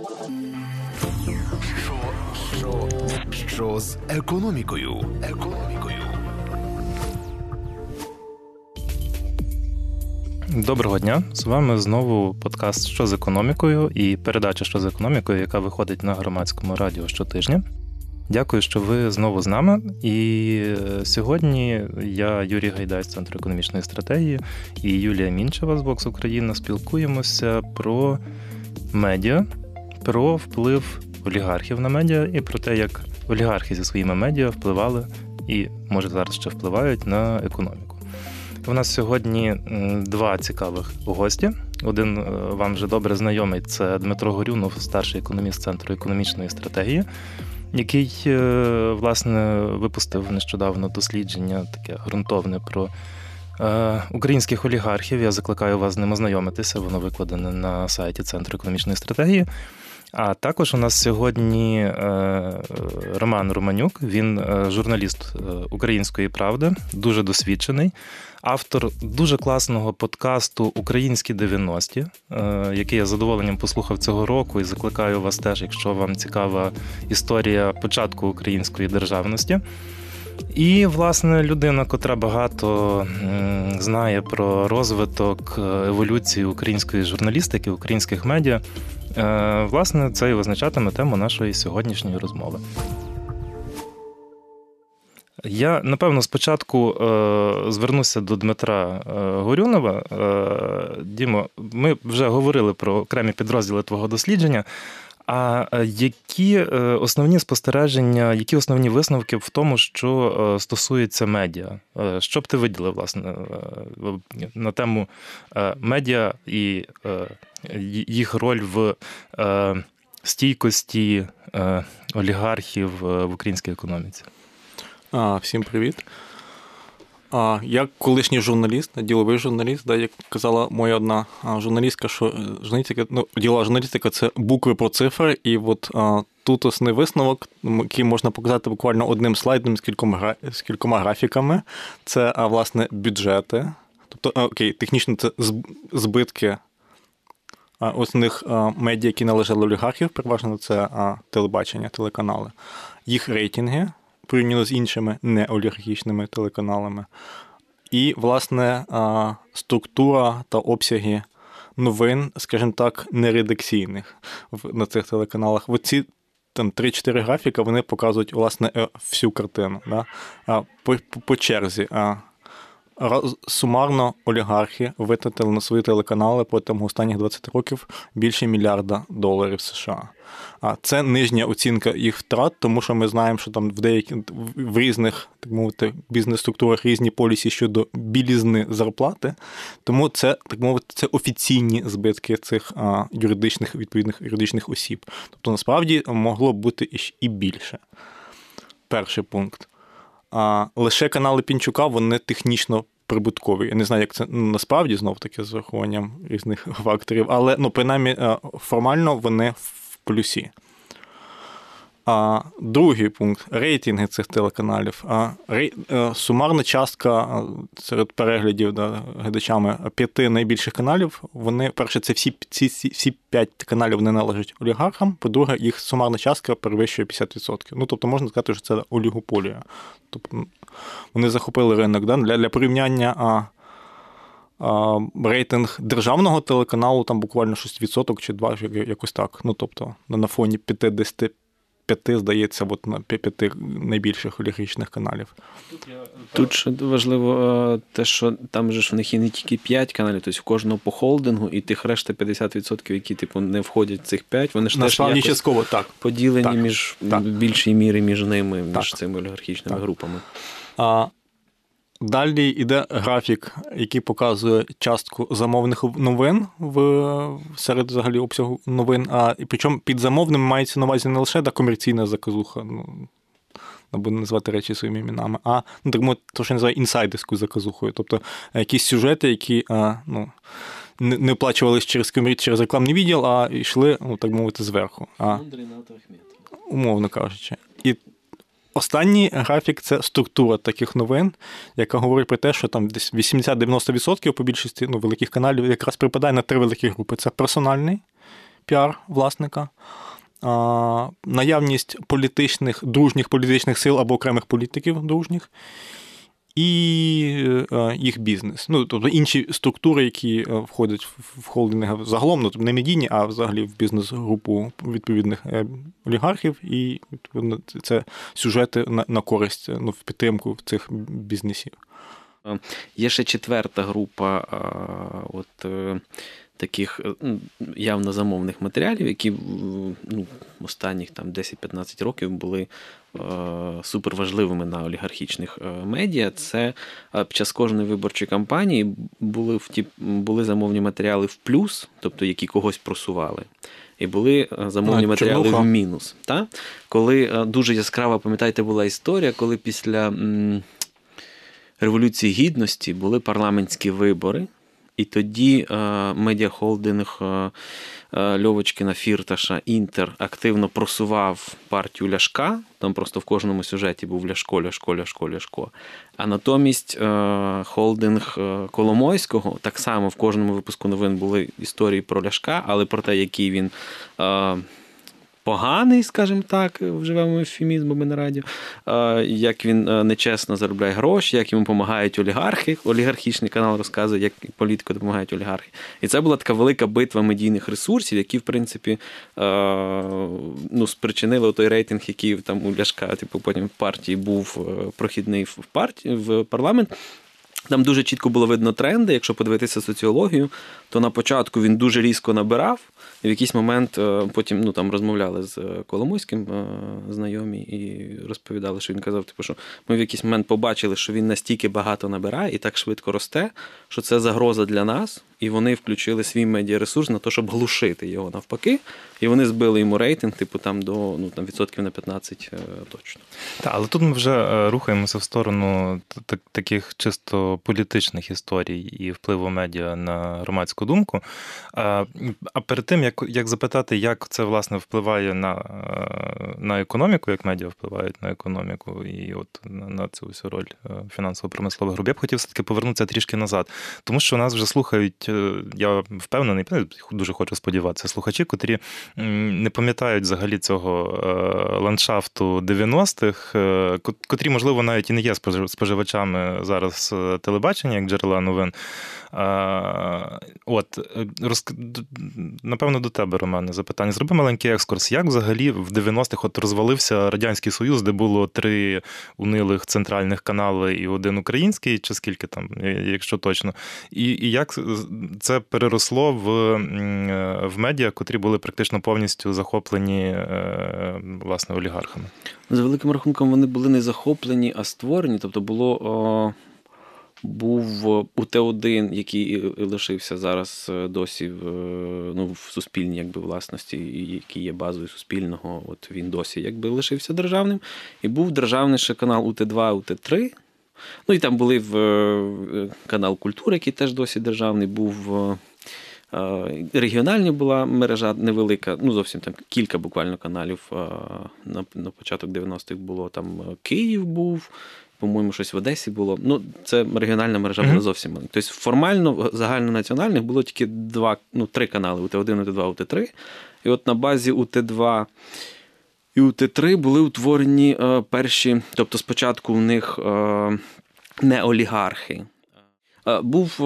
Що, що, що з економікою? Економікою. Доброго дня! З вами знову подкаст Що з економікою і передача Що з економікою, яка виходить на громадському радіо щотижня. Дякую, що ви знову з нами. І е, сьогодні я, Юрій Гайдай з Центру економічної стратегії і Юлія Мінчева з Бокс Україна спілкуємося про медіа, про вплив олігархів на медіа і про те, як олігархи зі своїми медіа впливали і, може, зараз ще впливають на економіку. У нас сьогодні два цікавих гості. Один е, вам вже добре знайомий це Дмитро Горюнов, старший економіст Центру економічної стратегії який е, власне випустив нещодавно дослідження таке ґрунтовне про е, українських олігархів. Я закликаю вас з ним ознайомитися. Воно викладене на сайті Центру економічної стратегії. А також у нас сьогодні е, Роман Романюк, він журналіст Української правди, дуже досвідчений. Автор дуже класного подкасту Українські 90-ті, е, який я з задоволенням послухав цього року і закликаю вас теж, якщо вам цікава історія початку української державності. І, власне, людина, котра багато знає про розвиток е, еволюції української журналістики, українських медіа, е, власне, це і визначатиме тему нашої сьогоднішньої розмови. Я напевно спочатку е, звернуся до Дмитра е, Горюнова. Е, Дімо, ми вже говорили про окремі підрозділи твого дослідження. А е, які е, основні спостереження, які основні висновки в тому, що е, стосується медіа? Що б ти виділив, власне, на тему медіа і їх роль в стійкості олігархів в українській економіці? А, Всім привіт. А, Я колишній журналіст, діловий журналіст, да, як казала моя одна журналістка, що е, журналістика, ну, ділова журналістика це букви про цифри, і от а, тут основний висновок, який можна показати буквально одним слайдом з кількома з кількома графіками. Це а, власне бюджети. Тобто, окей, технічно це збитки основних медіа, які належали олігархів, переважно це телебачення, телеканали, їх рейтинги порівняно з іншими неолігархічними телеканалами. І, власне, структура та обсяги новин, скажімо так, нередакційних на цих телеканалах. Оці там 3-4 графіка вони показують власне е, всю картину. Да? По, по черзі. Сумарно олігархи витратили на свої телеканали протягом останніх 20 років більше мільярда доларів США. А це нижня оцінка їх втрат, тому що ми знаємо, що там в деяких в різних так мовити бізнес-структурах різні полісі щодо білізни зарплати. Тому це так мовити це офіційні збитки цих а, юридичних відповідних юридичних осіб. Тобто насправді могло бути і більше. Перший пункт. А лише канали Пінчука вони технічно прибуткові. Я не знаю, як це насправді знов таки з врахуванням різних факторів, але ну, принаймні формально вони в плюсі. А Другий пункт рейтинги цих телеканалів. А рей... Е, сумарна частка серед переглядів да, глядачами п'яти найбільших каналів. Вони, перше, це всі ці, всі п'ять каналів вони належать олігархам. По-друге, їх сумарна частка перевищує 50%. Ну, тобто можна сказати, що це олігополія. Тобто вони захопили ринок да? для для порівняння. а Рейтинг державного телеканалу там буквально 6% чи 2%, якось так. Ну тобто на фоні 50 п'яти, здається, от на п'яти найбільших олігархічних каналів. Тут ще важливо е, те, що там же ж в них і не тільки 5 каналів, тобто в кожного по холдингу, і тих решта 50%, які типу не входять в цих 5, вони ж теж якось частково так. поділені так. між так. більшій мірі між ними, між цими олігархічними так. групами. А, Далі йде графік, який показує частку замовних новин в серед взагалі обсягу новин. А і причому під замовним мається на увазі не лише да, комерційна заказуха, ну або назвати речі своїми іменами, а ну, так то, що називає інсайдерською заказухою. Тобто якісь сюжети, які а, ну, не, не оплачувалися через через рекламний відділ, а йшли, ну так мовити, зверху. А, Умовно кажучи. І Останній графік це структура таких новин, яка говорить про те, що там десь 80-90% по більшості ну, великих каналів якраз припадає на три великі групи: це персональний, піар власника, наявність політичних, дружніх політичних сил або окремих політиків дружніх. І е, їх бізнес. Ну, тобто інші структури, які е, входять в холдинги загалом, ну, тобто не медійні, а взагалі в бізнес-групу відповідних е, олігархів, і відповідно це сюжети на на користь, ну, в підтримку цих бізнесів. Є ще четверта група от, таких явно замовних матеріалів, які ну, останніх там 10-15 років були суперважливими на олігархічних медіа. Це під час кожної виборчої кампанії були в ті, були замовні матеріали в плюс, тобто які когось просували. І були замовні а, матеріали чорнуха. в мінус. Та? Коли дуже яскрава, пам'ятаєте, була історія, коли після м, Революції Гідності були парламентські вибори, і тоді е, медіахолдинг е, е, Льовочкина Фірташа Інтер активно просував партію Ляшка. Там просто в кожному сюжеті був Ляшко, Ляшко, Ляшко, Ляшко. А натомість холдинг Коломойського так само в кожному випуску новин були історії про Ляшка, але про те, який він поганий, скажімо так, вживемо ефемізмами на радіо, як він е, нечесно заробляє гроші, як йому допомагають олігархи. Олігархічний канал розказує, як політику допомагають олігархи. І це була така велика битва медійних ресурсів, які, в принципі, е, ну, спричинили той рейтинг, який там у Ляшка, типу, потім в партії був е, прохідний в партії в парламент. Там дуже чітко було видно тренди. Якщо подивитися соціологію, то на початку він дуже різко набирав, і в якийсь момент е, потім ну, там розмовляли з Коломойським е, знайомі і розповідали, що він казав, типу, що ми в якийсь момент побачили, що він настільки багато набирає і так швидко росте, що це загроза для нас і вони включили свій медіаресурс на те, щоб глушити його навпаки. І вони збили йому рейтинг, типу там до ну там відсотків на 15 е, точно. Так, але тут ми вже е, рухаємося в сторону таких чисто політичних історій і впливу медіа на громадську думку. А а перед тим, як як запитати, як це власне впливає на е, на економіку, як медіа впливають на економіку і от на, цю всю роль фінансово-промислових груп, я б хотів все-таки повернутися трішки назад, тому що нас вже слухають я впевнений, ну, дуже хочу сподіватися, слухачі, котрі не пам'ятають взагалі цього е, ландшафту 90-х, е, котрі, можливо, навіть і не є споживачами зараз е, телебачення, як джерела новин. От, роз... Напевно, до тебе, Романе, запитання. Зроби маленький екскурс. Як взагалі в 90-х от розвалився Радянський Союз, де було три унилих центральних канали і один український, чи скільки там, якщо точно, і і як це переросло в в медіа, котрі були практично повністю захоплені е, власне олігархами. За великим рахунком, вони були не захоплені, а створені. Тобто було. О... Був у Т1, який лишився зараз е, досі в ну, в суспільній якби, власності, який є базою суспільного. От він досі якби лишився державним. І був державний ще канал УТ2, УТ3. Ну і там були в е, канал культури, який теж досі державний, був. Е, е, була мережа невелика, ну зовсім там кілька буквально каналів. На на початок 90-х було там Київ був, по-моєму, щось в Одесі було. Ну, це регіональна мережа була зовсім маленька. Тобто формально загальнонаціональних було тільки два, ну, три канали: УТ1, УТ2, УТ3. І от на базі УТ2 і УТ3 були утворені е, перші, тобто спочатку в них е, не олігархи. Е, був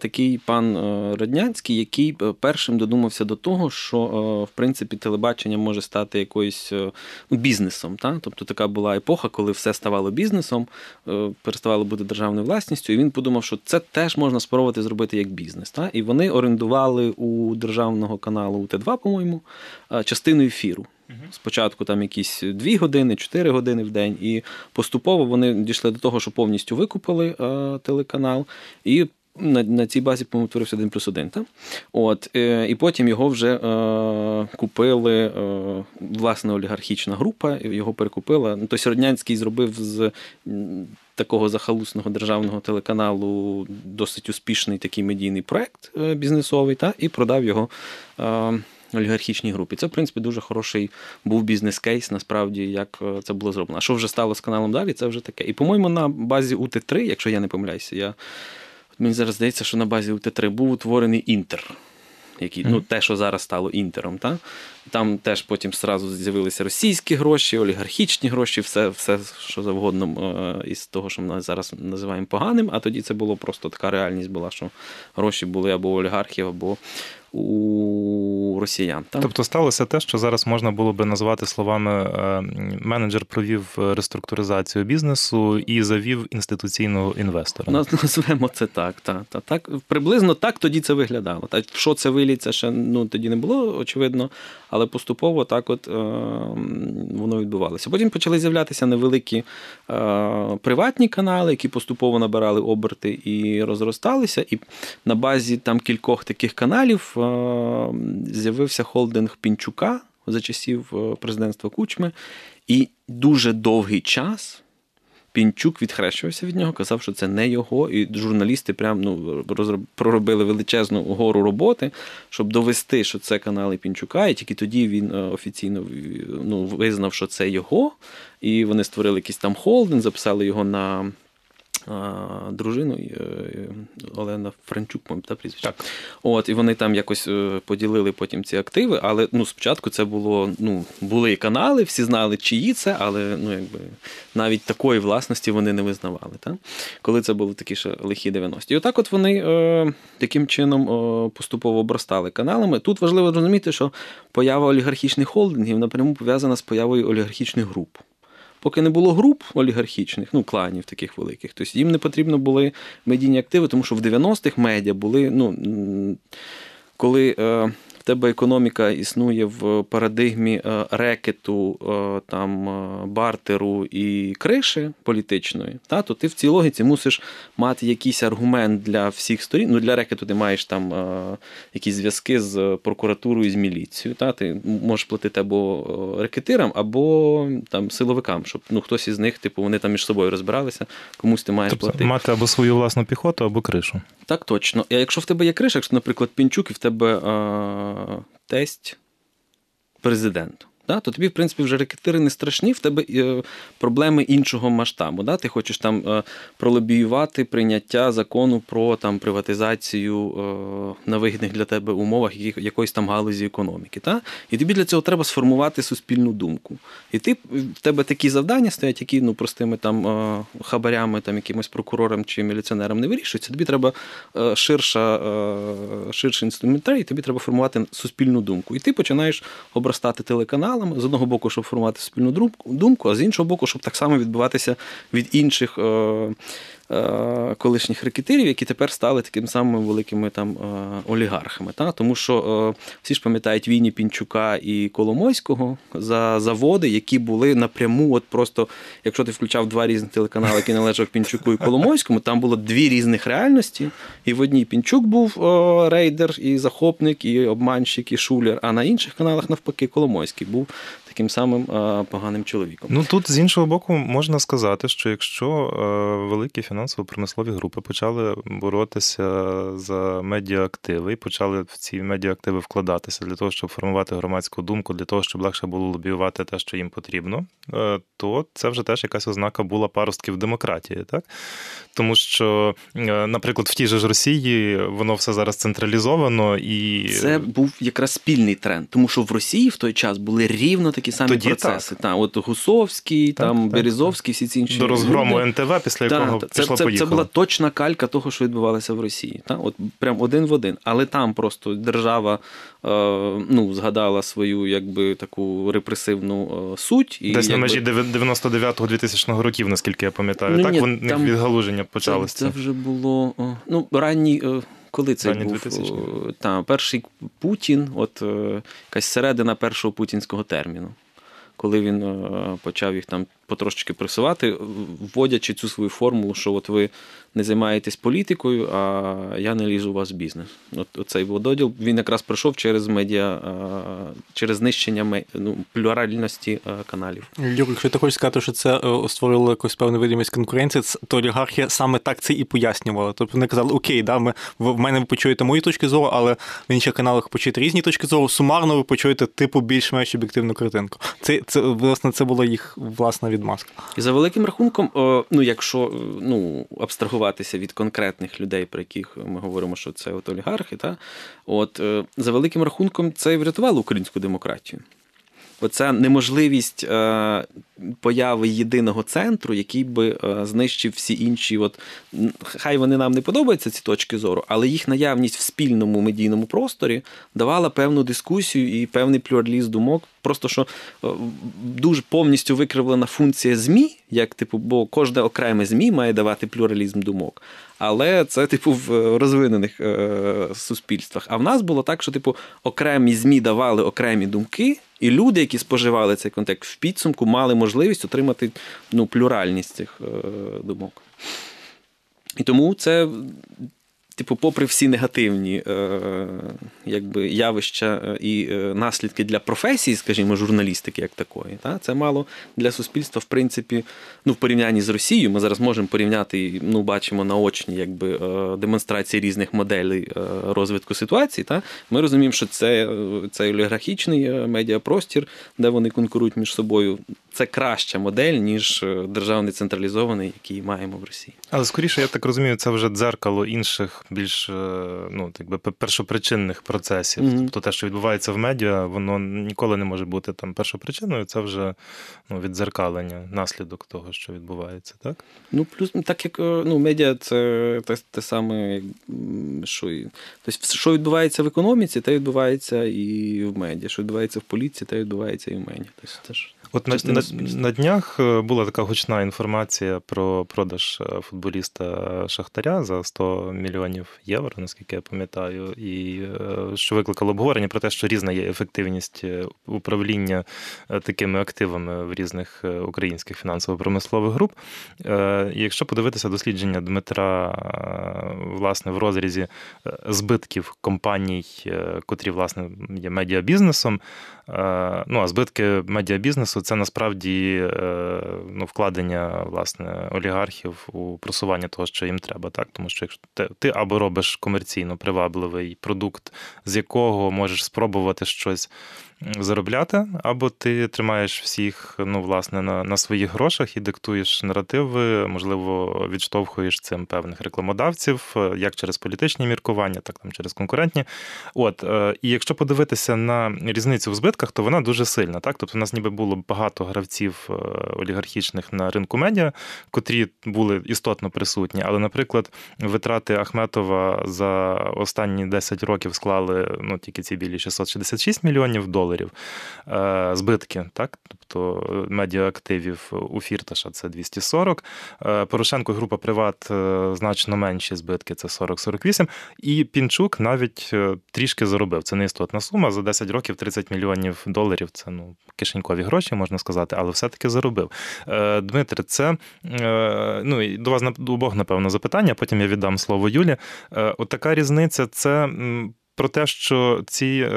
такий пан Роднянський, який першим додумався до того, що в принципі телебачення може стати якоюсь ну, бізнесом. Та? Тобто така була епоха, коли все ставало бізнесом, переставало бути державною власністю, і він подумав, що це теж можна спробувати зробити як бізнес. Та? І вони орендували у державного каналу УТ2, по-моєму, частину ефіру. Спочатку там якісь 2 години, 4 години в день, і поступово вони дійшли до того, що повністю викупили е, телеканал. і на на цій базі по-моєму, творився 1 плюс 1. Так? От, е, І потім його вже е, купили е, власне олігархічна група, його перекупила. Ну, Тобто Роднянський зробив з такого захалусного державного телеканалу досить успішний такий медійний проект е, бізнесовий, та? і продав його. Е, олігархічній групі. Це, в принципі, дуже хороший був бізнес-кейс, насправді, як е, це було зроблено. А що вже стало з каналом далі, це вже таке. І, по-моєму, на базі УТ3, якщо я не помиляюся, я... мені зараз здається, що на базі УТ3 був утворений Інтер. які, ну, те, що зараз стало інтером. Та? Там теж потім зразу з'явилися російські гроші, олігархічні гроші, все, все що завгодно е, із того, що ми зараз називаємо поганим. А тоді це було просто така реальність була, що гроші були або олігархів, або у росіян. Так? Тобто сталося те, що зараз можна було би назвати словами е, менеджер провів реструктуризацію бізнесу і завів інституційного інвестора. Назвемо це так. Та, та, так. Приблизно так тоді це виглядало. Та, що це виліться, ще ну, тоді не було, очевидно, але поступово так от е, воно відбувалося. Потім почали з'являтися невеликі е, приватні канали, які поступово набирали оберти і розросталися. І на базі там кількох таких каналів Е, з'явився холдинг Пінчука за часів президентства Кучми, і дуже довгий час. Пінчук відхрещувався від нього, казав, що це не його, і журналісти прям ну, проробили величезну гору роботи, щоб довести, що це канали Пінчука, і тільки тоді він е, офіційно ну, визнав, що це його. І вони створили якийсь там холдинг, записали його на дружину е, Олена Франчук, та прізвище. Так. От, І вони там якось е, поділили потім ці активи. Але ну, спочатку це було, ну, були канали, всі знали, чиї це, але ну, якби, навіть такої власності вони не визнавали. Так? Коли це були такі ще лихі 90-ті. І отак от вони е, таким чином е, поступово обростали каналами. Тут важливо розуміти, що поява олігархічних холдингів напряму пов'язана з появою олігархічних груп поки не було груп олігархічних, ну кланів таких великих, тобто їм не потрібно були медійні активи, тому що в 90-х медіа були, ну коли. В тебе економіка існує в парадигмі е, рекету, е, там, е, бартеру і криші політичної, та, то ти в цій логіці мусиш мати якийсь аргумент для всіх сторін. Ну, Для рекету ти маєш там якісь зв'язки з прокуратурою з міліцією. Та, Ти можеш платити або рекетирам, або там, силовикам, щоб ну, хтось із них, типу, вони там між собою розбиралися, комусь ти маєш тобто, платити. Мати або свою власну піхоту, або кришу. Так, точно. А якщо в тебе є криша, якщо, наприклад, пінчук, і в тебе тесть президенту. Да, то тобі, в принципі, вже рекетири не страшні, в тебе е, проблеми іншого масштабу. Да? Ти хочеш там е, пролобіювати прийняття закону про там приватизацію е, на вигідних для тебе умовах якоїсь там галузі економіки. Да? І тобі для цього треба сформувати суспільну думку. І ти в тебе такі завдання стоять, які ну, простими там хабарями, там якимось прокурорам чи міліціонерам не вирішуються. Тобі треба ширша, ширший інструментарій, тобі треба формувати суспільну думку. І ти починаєш обростати телеканал каналами з одного боку, щоб формувати спільну думку, а з іншого боку, щоб так само відбуватися від інших Е, колишніх рекетирів, які тепер стали такими самими великими там е, олігархами. Та? Тому що е, всі ж пам'ятають війні Пінчука і Коломойського за заводи, які були напряму, от просто, якщо ти включав два різні телеканали, які належали Пінчуку і Коломойському, там було дві різних реальності. І в одній Пінчук був рейдер, і захопник, і обманщик, і шулер, а на інших каналах, навпаки, Коломойський був таким самим поганим чоловіком. Ну тут з іншого боку можна сказати, що якщо великі фінансово-промислові групи почали боротися за медіаактиви і почали в ці медіаактиви вкладатися для того, щоб формувати громадську думку, для того, щоб легше було лобіювати те, що їм потрібно, е, то це вже теж якась ознака була паростків демократії, так? Тому що, е, наприклад, в тій же ж Росії воно все зараз централізовано і це був якраз спільний тренд, тому що в Росії в той час були рівно такі самі Тоді процеси. Так. Та, от Гусовський, так, там так, Березовський, всі ці інші до розгрому люди. НТВ, після якого це, пішло це, це була точна калька того, що відбувалося в Росії. Та? От прям один в один. Але там просто держава е, ну, згадала свою якби таку репресивну е, суть. І, Десь якби... на межі 99-2000 років, наскільки я пам'ятаю. Ну, так, ні, вони там... відгалуження почалося. Це, вже було ну, ранні. Е, коли це був 2000. Та, перший Путін, от якась середина першого путінського терміну, коли він почав їх там потрошечки пресувати, вводячи цю свою формулу, що от ви не займаєтесь політикою, а я не лізу у вас в бізнес. От Цей вододіл він якраз пройшов через медіа, через знищення ну, плюральності каналів. Юр, якщо ти хочеш сказати, що це е, створило якусь певну видимість конкуренції, то олігархія саме так це і пояснювала. Тобто вони казали, окей, да, ми в мене ви почуєте мої точки зору, але в інших каналах почуєте різні точки зору. Сумарно ви почуєте типу більш-менш об'єктивну картинку. Це це власне це була їх власна від від маска. І за великим рахунком, ну якщо ну, абстрагуватися від конкретних людей, про яких ми говоримо, що це от олігархи, та от за великим рахунком це і врятувало українську демократію. Оця неможливість е, появи єдиного центру, який би е, знищив всі інші. От Хай вони нам не подобаються, ці точки зору, але їх наявність в спільному медійному просторі давала певну дискусію і певний плюралізм думок. Просто що е, дуже повністю викривлена функція ЗМІ, як типу, бо кожне окреме ЗМІ має давати плюралізм думок. Але це, типу, в розвинених суспільствах. А в нас було так, що, типу, окремі ЗМІ давали окремі думки. І люди, які споживали цей контекст в підсумку, мали можливість отримати ну, плюральність цих е, думок. І тому це типу, попри всі негативні е, якби, явища е, і е, наслідки для професії, скажімо, журналістики як такої, та, це мало для суспільства, в принципі, ну, в порівнянні з Росією. Ми зараз можемо порівняти, ну, бачимо наочні якби, е, демонстрації різних моделей розвитку ситуації. Та, Ми розуміємо, що це цей олігархічний медіапростір, де вони конкурують між собою. Це краща модель, ніж державний централізований, який маємо в Росії. Але скоріше, я так розумію, це вже дзеркало інших більш е, ну, якби першопричинних процесів. Mm-hmm. Тобто те, що відбувається в медіа, воно ніколи не може бути там першопричиною. Це вже ну, віддзеркалення, наслідок того, що відбувається, так? Ну, плюс, так як е, ну, медіа це те, те саме, що і. Тобто, що відбувається в економіці, те відбувається і в медіа. Що відбувається в поліції, те відбувається і в медіа. Тобто, це ж От на, на, на днях е, була така гучна інформація про продаж футболіста Шахтаря за 100 мільйонів євро, наскільки я пам'ятаю, і е, що викликало обговорення про те, що різна є ефективність управління такими активами в різних українських фінансово-промислових груп. Якщо подивитися дослідження Дмитра, власне, в розрізі збитків компаній, котрі власне є медіабізнесом, ну а збитки медіабізнесу це насправді е, ну, вкладення власне олігархів у просування того, що їм треба. Так, тому що якщо ти, ти або робиш комерційно привабливий продукт, з якого можеш спробувати щось заробляти, або ти тримаєш всіх ну, власне, на на своїх грошах і диктуєш наративи, можливо, відштовхуєш цим певних рекламодавців, е, як через політичні міркування, так там через конкурентні. От е, і якщо подивитися на різницю в збитках, то вона дуже сильна. Так, тобто, у нас ніби було багато гравців е, олігархічних на ринку медіа, котрі були істотно присутні. Але, наприклад, витрати Ахметова за останні 10 років склали ну тільки ці білі 666 мільйонів доларів е, збитки, так? Тобто е, медіаактивів у Фірташа це 240. Е, Порошенко група Приват значно менші збитки, це 40-48. І Пінчук навіть трішки заробив. Це не істотна сума. За 10 років 30 мільйонів доларів це ну, кишенькові гроші, можна сказати, але все-таки заробив. Дмитре, це ну, до вас обох, напевно, запитання, потім я віддам слово Юлі. От така різниця це про те, що ці е,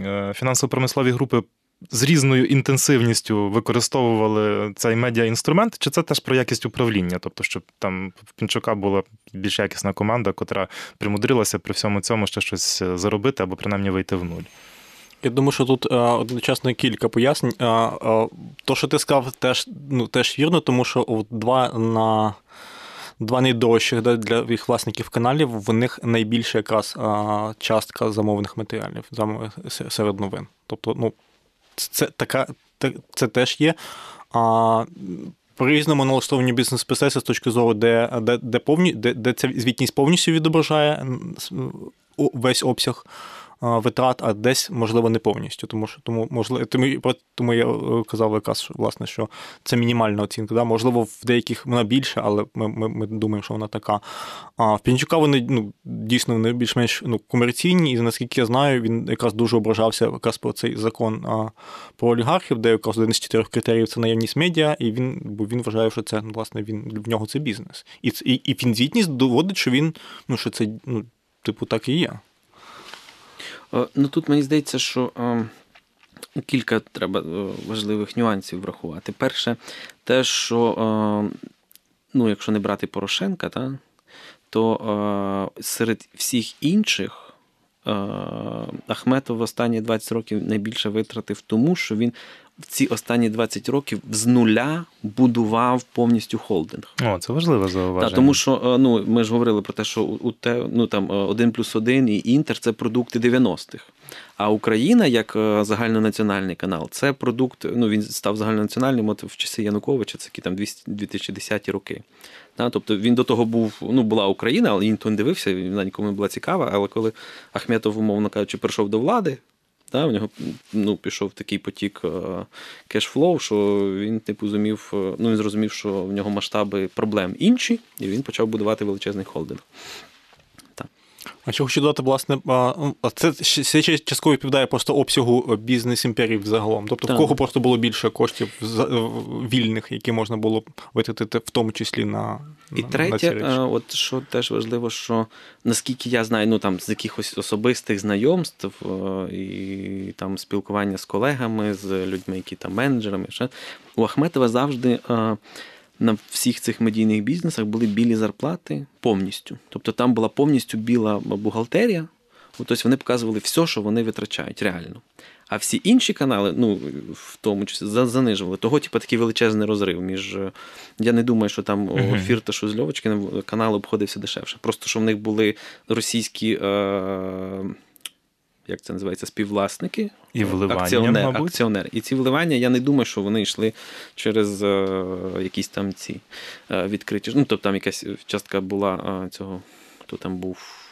е, фінансово-промислові групи. З різною інтенсивністю використовували цей медіаінструмент, чи це теж про якість управління? Тобто, щоб там в Пінчука була більш якісна команда, котра примудрилася при всьому цьому ще щось заробити або принаймні вийти в нуль? Я думаю, що тут одночасно кілька пояснень. То, що ти сказав, теж ну, теж вірно, тому що два на два найдорожчих для їх власників каналів, в них найбільша якраз частка замовних матеріалів серед новин. Тобто, ну, це така, це теж є. А, При різному налаштованні бізнес-процесу з точки зору, де де, де, повні, де, де ця звітність повністю відображає весь обсяг витрат, а десь, можливо, не повністю. Тому що тому, можливо, тому, тому я е, казав якраз, що, власне, що це мінімальна оцінка. Да? Можливо, в деяких вона більше, але ми ми, ми думаємо, що вона така. А в Пінчука вони ну, дійсно вони більш-менш ну, комерційні, і наскільки я знаю, він якраз дуже ображався якраз про цей закон а, про олігархів, де якраз один з чотирьох критеріїв це наявність медіа, і він бо він вважає, що це власне він в нього це бізнес. І і, і фінзвітність доводить, що він ну, що це ну, типу так і є. Е, ну тут мені здається, що е, кілька треба е, важливих нюансів врахувати. Перше, те, що ну, якщо не брати Порошенка, та, то серед всіх інших Ахметов в останні 20 років найбільше витратив тому, що він в ці останні 20 років з нуля будував повністю холдинг. О, це важливе зауваження. Так, тому що ну, ми ж говорили про те, що у те, ну, там 1 плюс 1 і Інтер це продукти 90-х. А Україна, як загальнонаціональний канал, це продукт. Ну він став загальнонаціональним от в часи Януковича, це які там 2010 роки. Да, тобто він до того був, ну була Україна, але ніхто не дивився, вона нікому не була цікава. Але коли Ахметов, умовно кажучи, прийшов до влади, да, в нього ну, пішов такий потік кешфлоу, що він типу зумів, ну він зрозумів, що в нього масштаби проблем інші, і він почав будувати величезний холдинг. А що хочу додати, власне, це ще частково відповідає просто обсягу бізнес імперії взагалом. Тобто, так. в кого просто було більше коштів вільних, які можна було витратити, в тому числі на і на, третє, на от що теж важливо, що наскільки я знаю, ну там з якихось особистих знайомств і там спілкування з колегами, з людьми, які там менеджерами, ще, у Ахметова завжди на всіх цих медійних бізнесах були білі зарплати повністю. Тобто там була повністю біла бухгалтерія. Тобто вони показували все, що вони витрачають реально. А всі інші канали, ну в тому числі занижували. Того, типу, такий величезний розрив між. Е, я не думаю, що там uh-huh. Фірташу з Льовочкиним канал обходився дешевше. Просто що в них були російські. Е- як це називається, співвласники, і вливання, акціонер, мабуть. акціонери. І ці вливання, я не думаю, що вони йшли через е, якісь там ці е, відкриті. Ну, тобто там якась частка була е, цього, хто там був.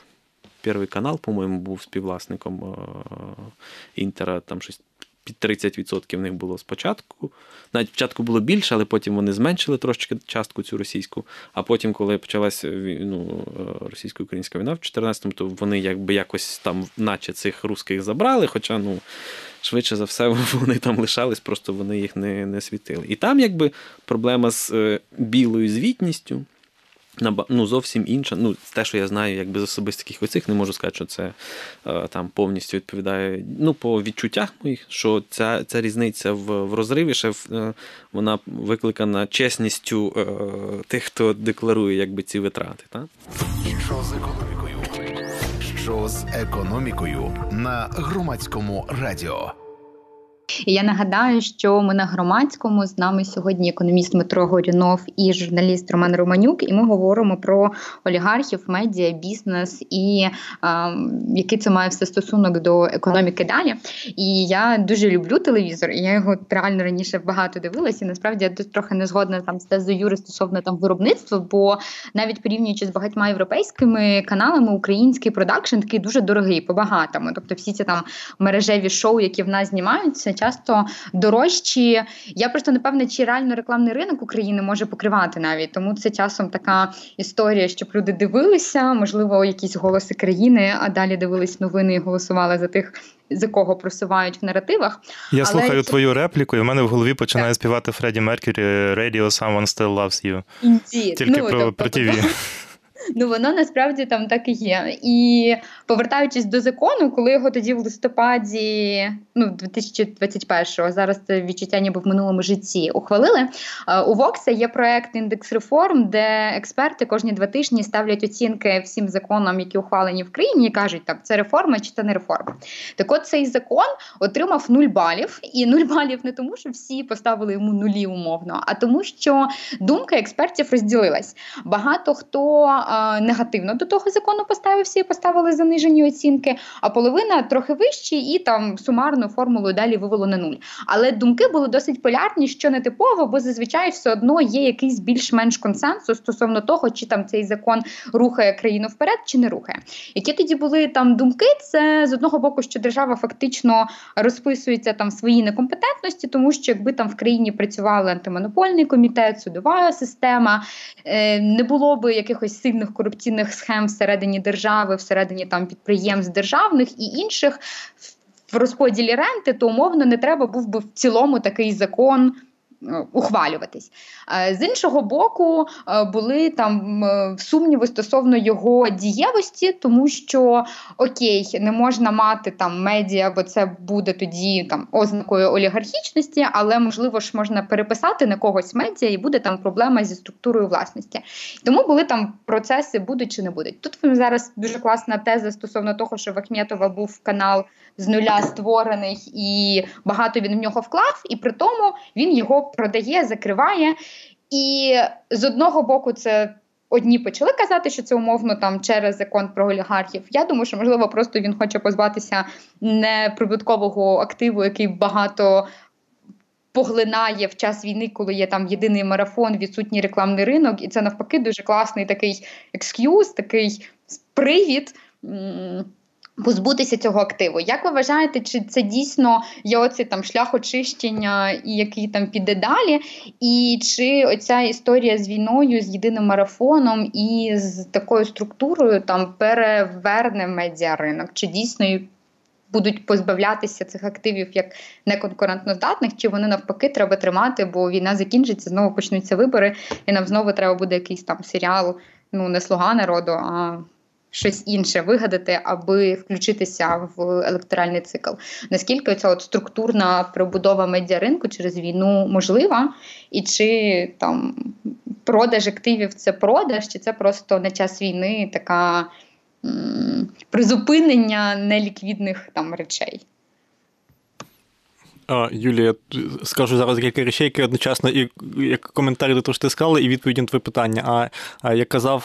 Перший канал, по-моєму, був співвласником Інтера, там щось під 30% в них було спочатку. Навіть спочатку було більше, але потім вони зменшили трошечки частку цю російську. А потім, коли почалася ну, російсько-українська війна в 14-му, то вони якби якось там, наче цих русських забрали, хоча ну. Швидше за все, вони там лишались, просто вони їх не не світили. І там якби проблема з е, білою звітністю ну, зовсім інша. Ну, те, що я знаю, як без особистих оцих, не можу сказати, що це е, там повністю відповідає. Ну, по відчуттях моїх, що ця ця різниця в в розриві ще е, вона викликана чесністю е, тих, хто декларує якби ці витрати. Так? Що з економікою? Що з економікою на громадському радіо? І я нагадаю, що ми на громадському з нами сьогодні економіст Дмитро Горінов і журналіст Роман Романюк, і ми говоримо про олігархів, медіа, бізнес і а, який це має все стосунок до економіки далі. І я дуже люблю телевізор, і я його реально раніше багато дивилася. І насправді я трохи не згодна там з тезою Юри стосовно там виробництва, бо навіть порівнюючи з багатьма європейськими каналами, український продакшн такий дуже дорогий, по багатому. Тобто, всі ці там мережеві шоу, які в нас знімаються часто дорожчі. Я просто не певна, чи реально рекламний ринок України може покривати навіть. Тому це часом така історія, щоб люди дивилися, можливо, якісь голоси країни, а далі дивились новини і голосували за тих. За кого просувають в наративах. Я Але слухаю це... твою репліку, і в мене в голові починає так. співати Фредді Меркюрі Radio Someone Still Loves You. Indeed. Тільки ну, про, тобто, про ТВ. Ну воно насправді там так і є. І повертаючись до закону, коли його тоді в листопаді, ну 2021-го, зараз це відчуття ніби в минулому житті ухвалили. У Вокса є проект індекс реформ, де експерти кожні два тижні ставлять оцінки всім законам, які ухвалені в країні, і кажуть, так це реформа чи це не реформа. Так, от цей закон отримав нуль балів, і нуль балів не тому, що всі поставили йому нулі умовно, а тому, що думка експертів розділилась. Багато хто негативно до того закону поставився і поставили занижені оцінки, а половина трохи вищі, і там сумарну формулу далі вивело на нуль. Але думки були досить полярні, що не типово, бо зазвичай все одно є якийсь більш-менш консенсус стосовно того, чи там цей закон рухає країну вперед, чи не рухає. Які тоді були там думки? Це з одного боку, що держава фактично розписується там свої некомпетентності, тому що якби там в країні працювали антимонопольний комітет, судова система, е, не було би якихось сильних корупційних корупційних схем всередині держави, всередині там підприємств державних і інших в розподілі ренти, то умовно не треба був би в цілому такий закон ухвалюватись. З іншого боку, були там сумніви стосовно його дієвості, тому що окей, не можна мати там медіа, бо це буде тоді там ознакою олігархічності, але можливо ж можна переписати на когось медіа, і буде там проблема зі структурою власності. Тому були там процеси, будуть чи не будуть. Тут зараз дуже класна теза стосовно того, що в Ахметова був канал з нуля створений, і багато він в нього вклав, і при тому він його продає, закриває. І з одного боку, це. Одні почали казати, що це умовно там через закон про олігархів. Я думаю, що можливо просто він хоче позбатися неприбуткового активу, який багато поглинає в час війни, коли є там єдиний марафон, відсутній рекламний ринок, і це навпаки дуже класний такий екск'юз, такий привід позбутися цього активу. Як ви вважаєте, чи це дійсно є оцей там шлях очищення, і який там піде далі? І чи оця історія з війною, з єдиним марафоном і з такою структурою там переверне медіаринок? Чи дійсно будуть позбавлятися цих активів як неконкурентноздатних, чи вони навпаки треба тримати, бо війна закінчиться, знову почнуться вибори, і нам знову треба буде якийсь там серіал, ну не слуга народу, а щось інше вигадати, аби включитися в електоральний цикл. Наскільки ця от структурна прибудова медіаринку через війну можлива, і чи там продаж активів це продаж, чи це просто на час війни така м- призупинення неліквідних там речей? Юлія, скажу зараз кілька речей, які одночасно і як коментарі до того, що ти сказала, і відповіді на твоє питання. А, як казав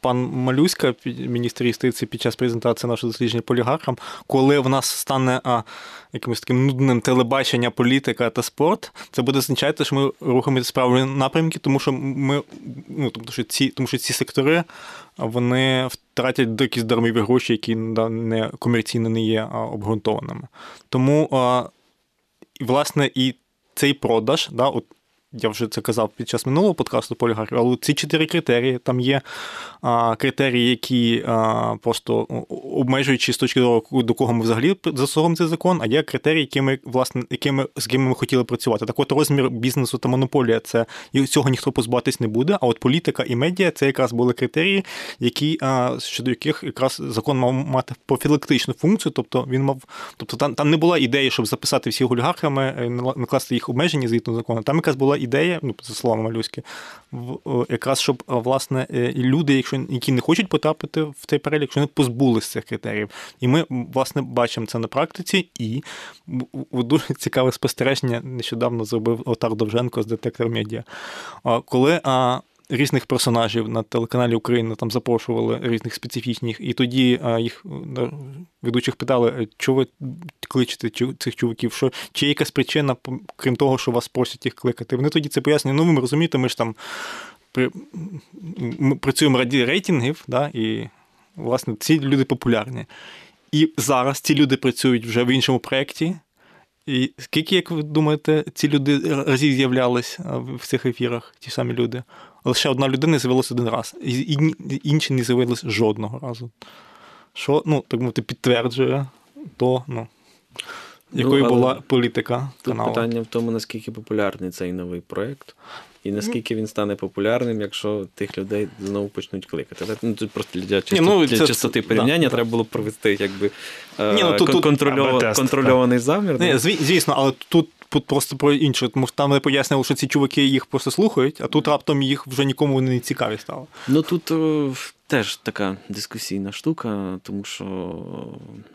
пан Малюська, міністр юстиції під час презентації нашого дослідження полігархам, коли в нас стане якимось таким нудним телебачення, політика та спорт, це буде означати, що ми рухаємося справді напрямки, тому що ми ну, тому що ці, тому що ці сектори вони втратять якісь дармові гроші, які не комерційно не є обґрунтованими. Тому власне, і цей продаж, да, от я вже це казав під час минулого подкасту полігархів, але ці чотири критерії. Там є а, критерії, які а, просто обмежуючи з точки зору, до кого ми взагалі засуємо цей закон, а є критерії, якими, власне, якими, з якими ми хотіли працювати. Так от розмір бізнесу та монополія це цього ніхто позбавитись не буде. А от політика і медіа це якраз були критерії, які а, щодо яких якраз закон мав мати профілактичну функцію, тобто він мав, тобто там, там не була ідея, щоб записати всіх олігархами, е, накласти їх обмеження згідно закону. Там якраз була ідея, ну за словами малюськи, якраз щоб власне е, люди, якщо які не хочуть потрапити в цей перелік, що вони позбулися цих критеріїв. І ми власне бачимо це на практиці. І дуже цікаве спостереження нещодавно зробив Отар Довженко з детектор медіа. Коли різних персонажів на телеканалі Україна там запрошували різних специфічних, і тоді їх ведучих питали, чого ви кличете цих чуваків, що чи є якась причина, крім того, що вас просять їх кликати. Вони тоді це пояснюють, ну ви розумієте, ми ж там при, ми працюємо раді рейтингів, да, і власне ці люди популярні. І зараз ці люди працюють вже в іншому проєкті. І скільки, як ви думаєте, ці люди разів з'являлись в цих ефірах, ті самі люди? Лише одна людина з'явилася один раз, і інші не з'явилися жодного разу. Що, ну, так мовити, підтверджує то, ну, якою ну, була політика тут. Питання в тому, наскільки популярний цей новий проєкт. І наскільки він стане популярним, якщо тих людей знову почнуть кликати. Ну, Тут просто для чисто, Ні, ну, це, чистоти порівняння да, треба було провести якби Ні, ну, тут, контрольов... тут, контрольований замір. Ні, Звісно, але тут Тут просто про інше, тому що там не пояснювали, що ці чуваки їх просто слухають, а тут раптом їх вже нікому не цікаві стало. Ну тут о, е, теж така дискусійна штука, тому що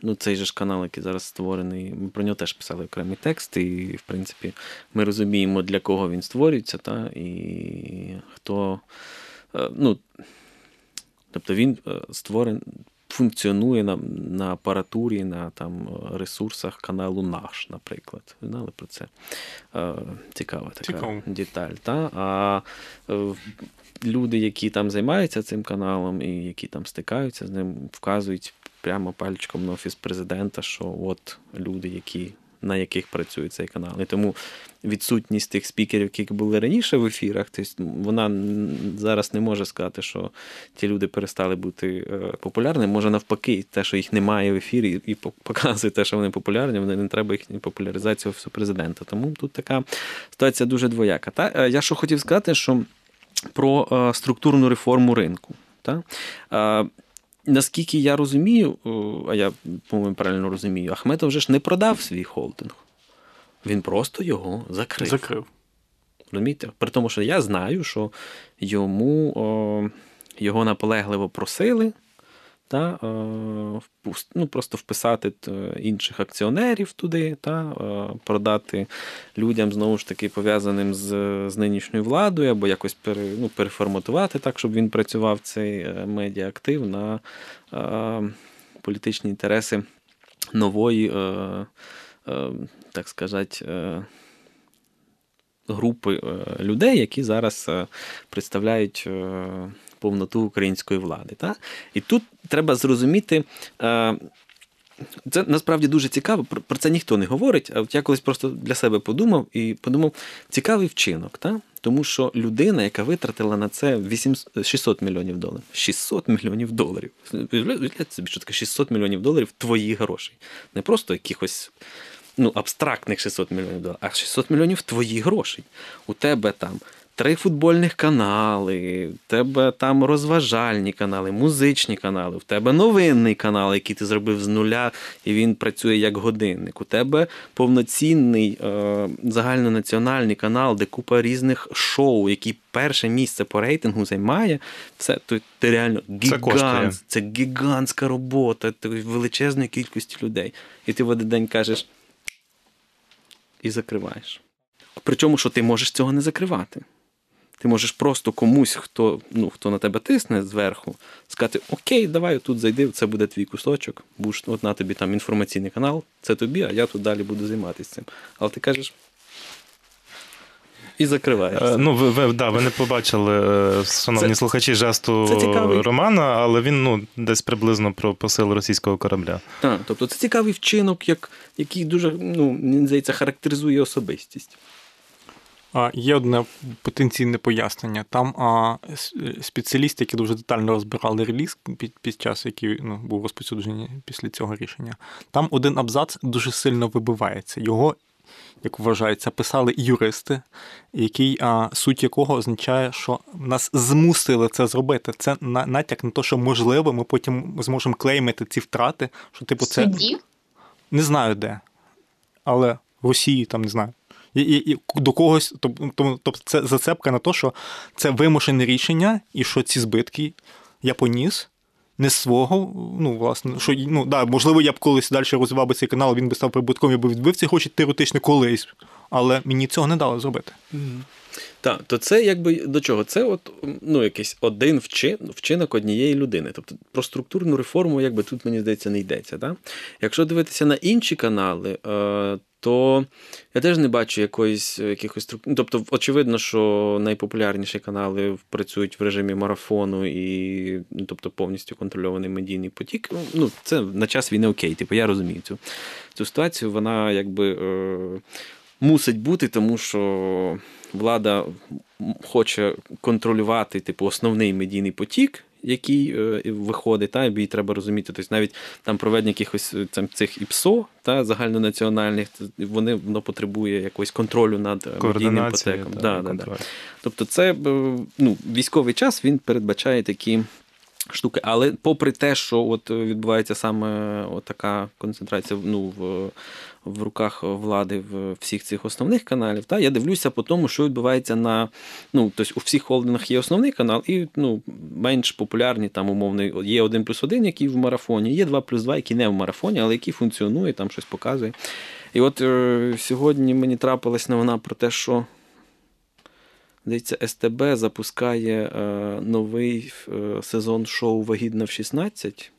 ну, цей же ж канал, який зараз створений, ми про нього теж писали окремий текст, і, в принципі, ми розуміємо, для кого він створюється, та, і хто. Е, ну, Тобто він е, створений функціонує на на апаратурі, на там ресурсах каналу наш, наприклад. Ви знали про це? Е, Цікава така Цікаво. деталь. Та? А е, люди, які там займаються цим каналом і які там стикаються з ним, вказують прямо пальчиком на офіс президента, що от люди, які на яких працює цей канал. І тому відсутність тих спікерів, які були раніше в ефірах, тобто вона зараз не може сказати, що ті люди перестали бути е, популярними. Може, навпаки, те, що їх немає в ефірі, і показує те, що вони популярні, вони не треба їхню популяризацію офісу президента. Тому тут така ситуація дуже двояка. Та е, я що хотів сказати, що про е, структурну реформу ринку. Та? Наскільки я розумію, а я по-моєму правильно розумію, Ахметов вже ж не продав свій холдинг. Він просто його закрив. Закрив. Розумієте? При тому, що я знаю, що йому о, його наполегливо просили та, ну, просто вписати інших акціонерів туди, та, продати людям, знову ж таки, пов'язаним з з нинішньою владою, або якось пере, ну, переформатувати так, щоб він працював цей е, медіаактив на політичні інтереси нової. Так сказати, е, групи е, людей, які зараз е, представляють повноту української влади. Так? І тут треба зрозуміти. Це насправді дуже цікаво, про це ніхто не говорить. А от я колись просто для себе подумав і подумав, цікавий вчинок, та? тому що людина, яка витратила на це 800, 600 мільйонів доларів. 600 мільйонів доларів. Уявляєте собі, що таке 600 мільйонів доларів твоїх грошей. Не просто якихось ну, абстрактних 600 мільйонів доларів, а 600 мільйонів твоїх грошей. У тебе там три футбольних канали, у тебе там розважальні канали, музичні канали, у тебе новинний канал, який ти зробив з нуля, і він працює як годинник. У тебе повноцінний е, загальнонаціональний канал, де купа різних шоу, які перше місце по рейтингу займає. Це то ти реально гігант, це, це гігантська робота величезної кількості людей. І ти в один день кажеш і закриваєш. Причому, що ти можеш цього не закривати. Ти можеш просто комусь, хто ну, хто на тебе тисне зверху, сказати: Окей, давай тут зайди, це буде твій кусочок, будеш, от на тобі там інформаційний канал, це тобі, а я тут далі буду займатися цим. Але ти кажеш. І закриваєш. Е, ну, ви, ви, да, ви не побачили, е, шановні це, слухачі, жесту це Романа, але він ну, десь приблизно про посил російського корабля. Так, тобто це цікавий вчинок, як, який дуже, ну, здається, характеризує особистість. Є одне потенційне пояснення. Там а, спеціалісти, які дуже детально розбирали реліз під під час, який ну, був розповсюджений після цього рішення, там один абзац дуже сильно вибивається. Його, як вважається, писали юристи, який, а, суть якого означає, що нас змусили це зробити. Це на, натяк на те, що можливо, ми потім зможемо клеймити ці втрати. що типу це... Суді? Не знаю де. Але в Росії там не знаю. І, і, і до когось, тобто це зацепка на те, що це вимушене рішення, і що ці збитки я поніс. Не свого, ну, власне, що ну, да, можливо, я б колись далі розвивав цей канал, він би став прибутком, я би відбив ці гроші теоретично колись, але мені цього не дали зробити. Mm-hmm. Так, то це якби до чого? Це от ну, якийсь один вчин, вчинок однієї людини. Тобто про структурну реформу, якби тут, мені здається, не йдеться. Так? Якщо дивитися на інші канали, е, то я теж не бачу якоїсь якихось структур. Тобто, очевидно, що найпопулярніші канали працюють в режимі марафону і ну, тобто повністю контрольований медійний потік. Ну, Це на час війни окей. Типу, я розумію цю цю ситуацію. Вона якби е, мусить бути, тому що влада хоче контролювати типу, основний медійний потік який е, виходить, та, бій треба розуміти. Тобто навіть там проведення якихось е, там, цих ІПСО та, загальнонаціональних, вони воно потребує якогось контролю над е, медійним потеком. Та, да, да, да. Тобто, це ну, військовий час він передбачає такі. Штуки, але попри те, що от відбувається саме от така концентрація ну, в в руках влади в всіх цих основних каналів. Та я дивлюся по тому, що відбувається на ну, тобто у всіх холдингах є основний канал, і ну, менш популярні там умовний є 1 плюс 1, який в марафоні, є 2 плюс 2, який не в марафоні, але який функціонує, там щось показує. І от е, сьогодні мені трапилась новина про те, що. Здається, СТБ запускає е, новий е, сезон шоу Вагідна в 16.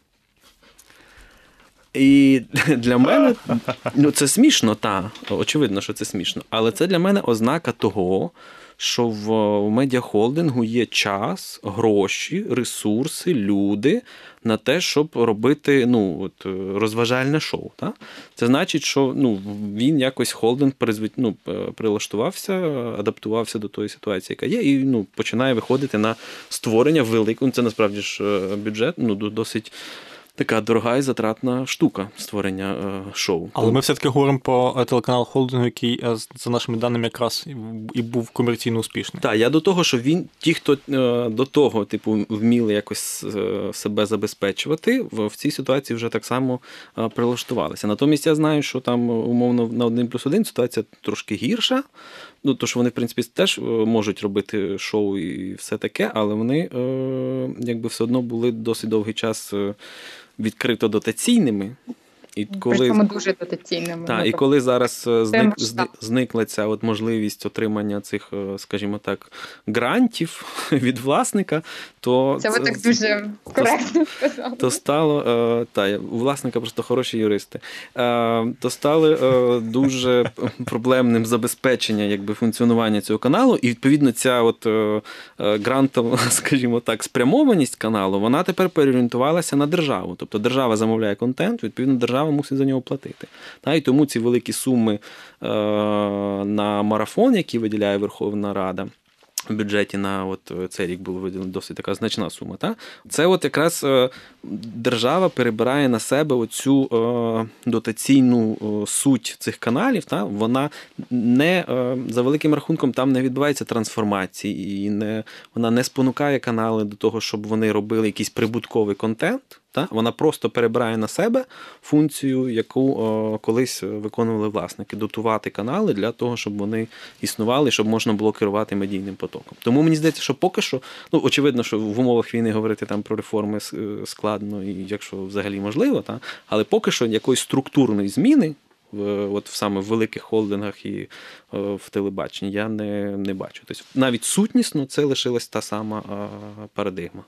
І для мене ну це смішно, та очевидно, що це смішно. Але це для мене ознака того, що в медіахолдингу є час, гроші, ресурси, люди на те, щоб робити ну, от, розважальне шоу. Та? Це значить, що ну, він якось холдинг ну, прилаштувався, адаптувався до тої ситуації, яка є, і ну, починає виходити на створення великого. Ну, це насправді ж е, бюджет ну, досить така дорога і затратна штука створення е, шоу. Але ми все-таки говоримо про е, телеканал Холдингу, який, е, за нашими даними, якраз і був комерційно успішний. Так, я до того, що він, ті, хто до того, типу, вміли якось себе забезпечувати, в цій ситуації вже так само прилаштувалися. Натомість я знаю, що там умовно на один плюс один ситуація трошки гірша. Ну, то що вони, в принципі, теж можуть робити шоу і все таке, але вони якби все одно були досить довгий час відкрито дотаційними. І коли Причому дуже дотаційними. Так, і коли зараз е, зник, зникла ця от можливість отримання цих, е, скажімо так, грантів від власника, то це ви так дуже коректно сказали. То стало е, та у власника просто хороші юристи. То стало дуже проблемним забезпечення якби функціонування цього каналу, і відповідно ця от грантова, скажімо так, спрямованість каналу, вона тепер переорієнтувалася на державу. Тобто держава замовляє контент, відповідно, держава мусить за нього платити. І тому ці великі суми е, на марафон, які виділяє Верховна Рада. В бюджеті на от е, цей рік була виділена досить така значна сума. Та? Це от якраз е, держава перебирає на себе оцю е, дотаційну суть цих каналів. Та? Вона не за великим рахунком там не відбувається трансформації, і не, вона не спонукає канали до того, щоб вони робили якийсь прибутковий контент. Та? Вона просто перебирає на себе функцію, яку о, колись виконували власники, дотувати канали для того, щоб вони існували, щоб можна було керувати медійним потоком. Тому мені здається, що поки що, ну очевидно, що в умовах війни говорити там про реформи е, складно, і якщо взагалі можливо, та? але поки що якоїсь структурної зміни. В от саме в великих холдингах і в телебаченні я не не бачу. Тобто навіть сутнісно це лишилась та сама парадигма.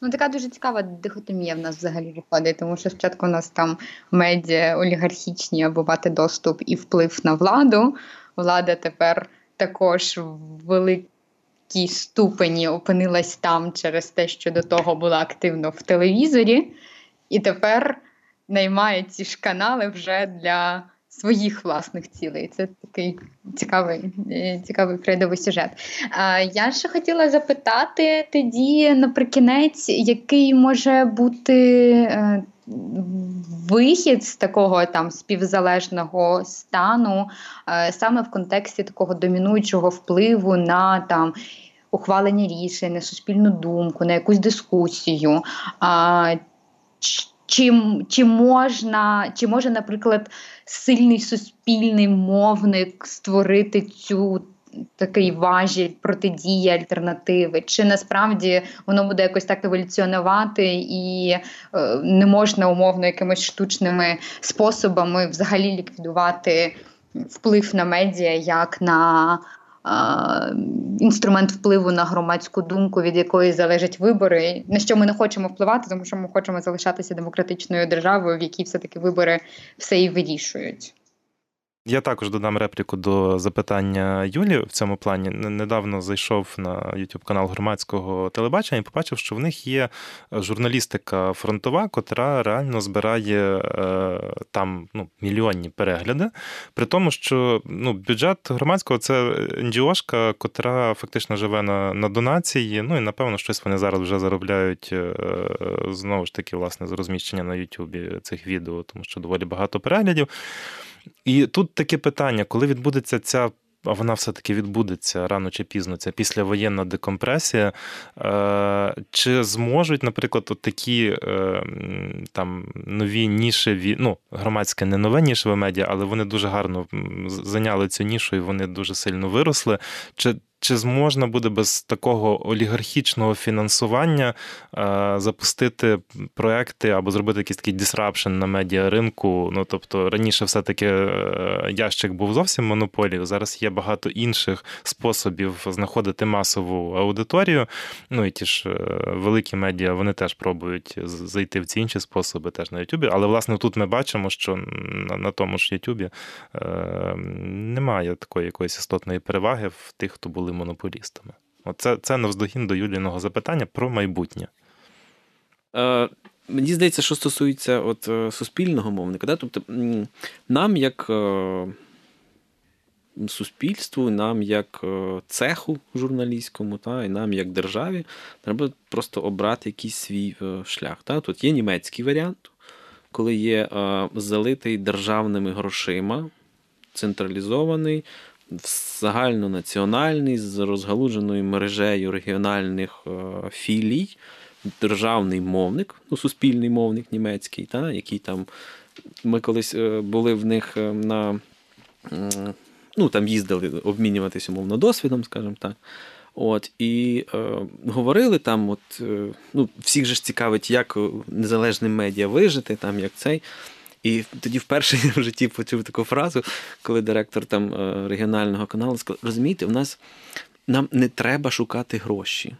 Ну, така дуже цікава дихотомія в нас взагалі виходить, тому що спочатку у нас там медіа олігархічні або мати доступ і вплив на владу. Влада тепер також в великій ступені опинилась там через те, що до того була активно в телевізорі, і тепер наймає ці ж канали вже для своїх власних цілей. Це такий цікавий е, цікавий прийдовий сюжет. Я ще хотіла запитати тоді наприкінець, який може бути е, вихід з такого там співзалежного стану, е, саме в контексті такого домінуючого впливу на там. Ухвалення рішень, на суспільну думку, на якусь дискусію. А, чи чи, можна, чи може, наприклад, сильний суспільний мовник створити цю такий важіль протидії альтернативи? Чи насправді воно буде якось так еволюціонувати і е, не можна умовно якимись штучними способами взагалі ліквідувати вплив на медіа як на інструмент впливу на громадську думку, від якої залежать вибори, на що ми не хочемо впливати, тому що ми хочемо залишатися демократичною державою, в якій все таки вибори все і вирішують. Я також додам репліку до запитання Юлі в цьому плані. Недавно зайшов на youtube канал громадського телебачення і побачив, що в них є журналістика фронтова, котра реально збирає е, там ну, мільйонні перегляди. При тому, що ну, бюджет громадського це НДОшка, котра фактично живе на на донації. Ну і напевно щось вони зараз вже заробляють е, знову ж таки, власне, з розміщення на Ютубі цих відео, тому що доволі багато переглядів. І тут таке питання, коли відбудеться ця. А вона все-таки відбудеться рано чи пізно, ця післявоєнна декомпресія. Е, чи зможуть, наприклад, от такі е, там нові нішеві, ну, громадське не нове нішеве медіа, але вони дуже гарно зайняли цю нішу і вони дуже сильно виросли. Чи чи зможна буде без такого олігархічного фінансування е, запустити проекти або зробити якийсь такий disruption на медіаринку? Ну тобто раніше все-таки е, ящик був зовсім монополією, зараз є багато інших способів знаходити масову аудиторію. Ну і ті ж е, великі медіа вони теж пробують зайти в ці інші способи, теж на Ютубі. Але власне тут ми бачимо, що на, на тому ж Ютубі е, немає такої якоїсь істотної переваги в тих, хто були монополістами. Оце це навздогін до Юліного запитання про майбутнє. Е, Мені здається, що стосується от е, суспільного мовника, да? тобто нам, як е, суспільству, нам, як е, цеху журналістському, та, і нам, як державі, треба просто обрати якийсь свій шлях. Та? Тут є німецький варіант, коли є залитий державними грошима, централізований, загальнонаціональний, з розгалуженою мережею регіональних філій державний мовник, ну, суспільний мовник німецький, та, який там. Ми колись е, були в них е, на. Ну, там їздили обмінюватися умовно досвідом, скажімо так. От, І е, говорили там, от, е, ну, всіх же ж цікавить, як незалежним медіа вижити, там, як цей. І тоді вперше в житті почув таку фразу, коли директор там регіонального каналу сказав: розумієте, в нас нам не треба шукати гроші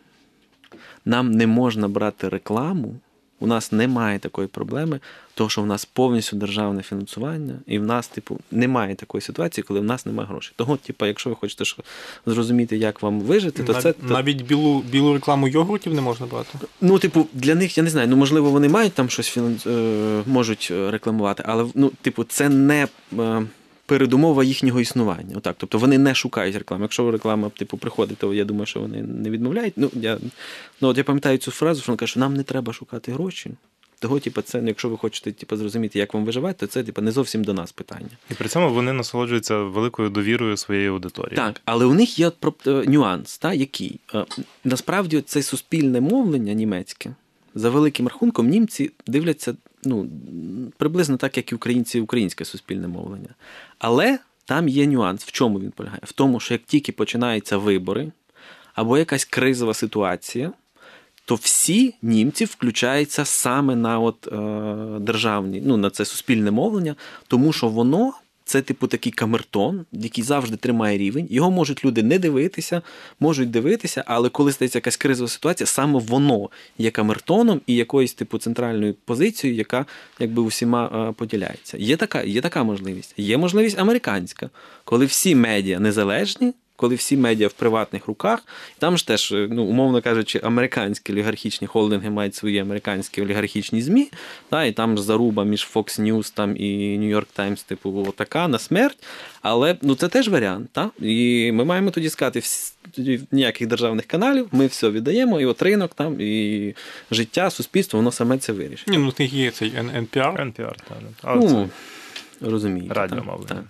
нам не можна брати рекламу. У нас немає такої проблеми, тому що в нас повністю державне фінансування, і в нас, типу, немає такої ситуації, коли в нас немає грошей. Того, типу, якщо ви хочете зрозуміти, як вам вижити, то Нав... це навіть білу білу рекламу йогуртів не можна брати. Ну, типу, для них я не знаю. Ну можливо, вони мають там щось фінанс... Е, можуть рекламувати, але ну, типу, це не. Передумова їхнього існування. Отак. Тобто вони не шукають реклами. Якщо реклама типу, приходить, то я думаю, що вони не відмовляють. Ну, я ну, от я пам'ятаю цю фразу, що він каже, що нам не треба шукати гроші. Того, типу, це, якщо ви хочете типу, зрозуміти, як вам виживати, то це типу, не зовсім до нас питання. І при цьому вони насолоджуються великою довірою своєї аудиторії. Так, але у них є е, нюанс, та, який е, насправді це суспільне мовлення німецьке за великим рахунком німці дивляться ну, приблизно так, як і українці, українське суспільне мовлення. Але там є нюанс. В чому він полягає? В тому, що як тільки починаються вибори або якась кризова ситуація, то всі німці включаються саме на от, е, державні, ну, на це суспільне мовлення, тому що воно це, типу, такий камертон, який завжди тримає рівень. Його можуть люди не дивитися, можуть дивитися, але коли стається якась кризова ситуація, саме воно є камертоном і якоюсь типу центральною позицією, яка якби усіма е, поділяється. Є така, Є така можливість. Є можливість американська, коли всі медіа незалежні коли всі медіа в приватних руках, там ж теж, е, ну, умовно кажучи, американські олігархічні холдинги мають свої американські олігархічні ЗМІ, та, і там ж заруба між Fox News там, і New York Times, типу, така на смерть. Але ну, це теж варіант. Та? І ми маємо тоді сказати, тоді ніяких державних каналів, ми все віддаємо, і от ринок там, і життя, суспільство, воно саме це вирішить. Ні, ну є цей NPR. NPR, так. Ну, розумієте. Радіомовлення.